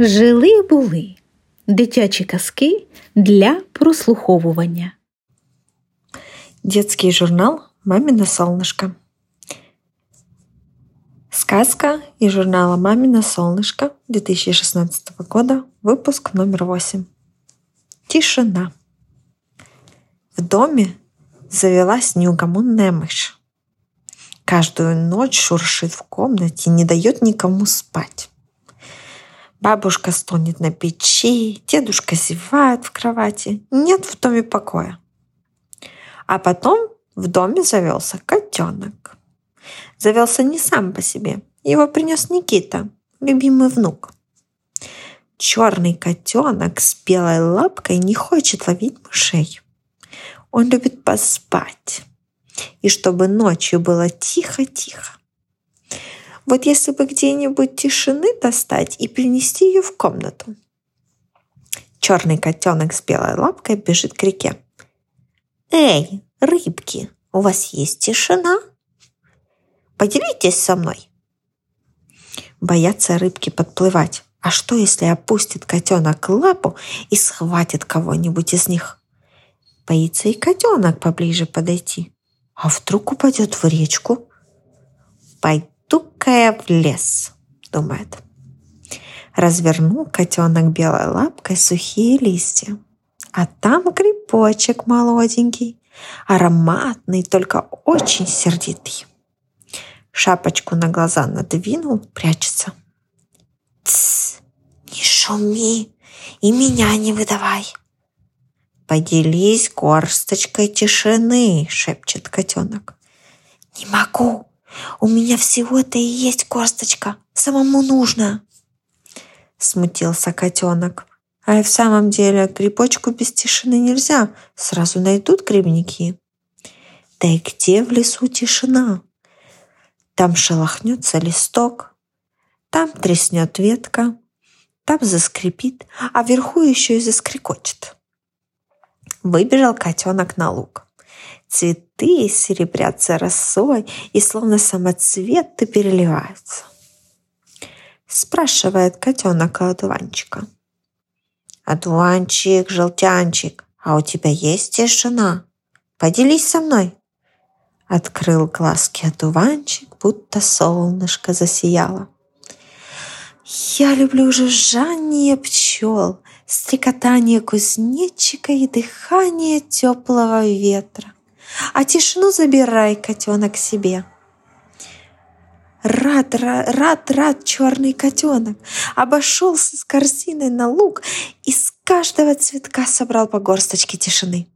Жили були дитячі казки для прослуховування. Детский журнал «Мамино солнышко». Сказка из журнала «Мамино солнышко» 2016 года, выпуск номер 8. Тишина. В доме завелась неугомонная мышь. Каждую ночь шуршит в комнате, не дает никому спать. Бабушка стонет на печи, дедушка зевает в кровати. Нет в доме покоя. А потом в доме завелся котенок. Завелся не сам по себе. Его принес Никита, любимый внук. Черный котенок с белой лапкой не хочет ловить мышей. Он любит поспать. И чтобы ночью было тихо-тихо. Вот если бы где-нибудь тишины достать и принести ее в комнату. Черный котенок с белой лапкой бежит к реке. «Эй, рыбки, у вас есть тишина? Поделитесь со мной!» Боятся рыбки подплывать. А что, если опустит котенок лапу и схватит кого-нибудь из них? Боится и котенок поближе подойти. А вдруг упадет в речку? Пойду стукая в лес, думает. Развернул котенок белой лапкой сухие листья. А там грибочек молоденький, ароматный, только очень сердитый. Шапочку на глаза надвинул, прячется. Тсс, не шуми и меня не выдавай. Поделись горсточкой тишины, шепчет котенок. Не могу, у меня всего-то и есть косточка. Самому нужно. Смутился котенок. А и в самом деле грибочку без тишины нельзя. Сразу найдут грибники. Да и где в лесу тишина? Там шелохнется листок, там треснет ветка, там заскрипит, а вверху еще и заскрикочет. Выбежал котенок на луг. Цветы серебрятся росой и словно самоцветы переливаются. Спрашивает котенок у одуванчика. Одуванчик, желтянчик, а у тебя есть тишина? Поделись со мной. Открыл глазки одуванчик, будто солнышко засияло. Я люблю жужжание пчел, стрекотание кузнечика и дыхание теплого ветра а тишину забирай, котенок, себе. Рад, рад, рад, рад черный котенок обошелся с корзиной на луг и с каждого цветка собрал по горсточке тишины.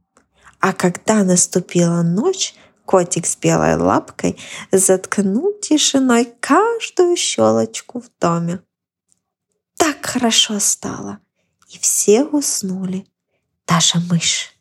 А когда наступила ночь, котик с белой лапкой заткнул тишиной каждую щелочку в доме. Так хорошо стало, и все уснули, даже мышь.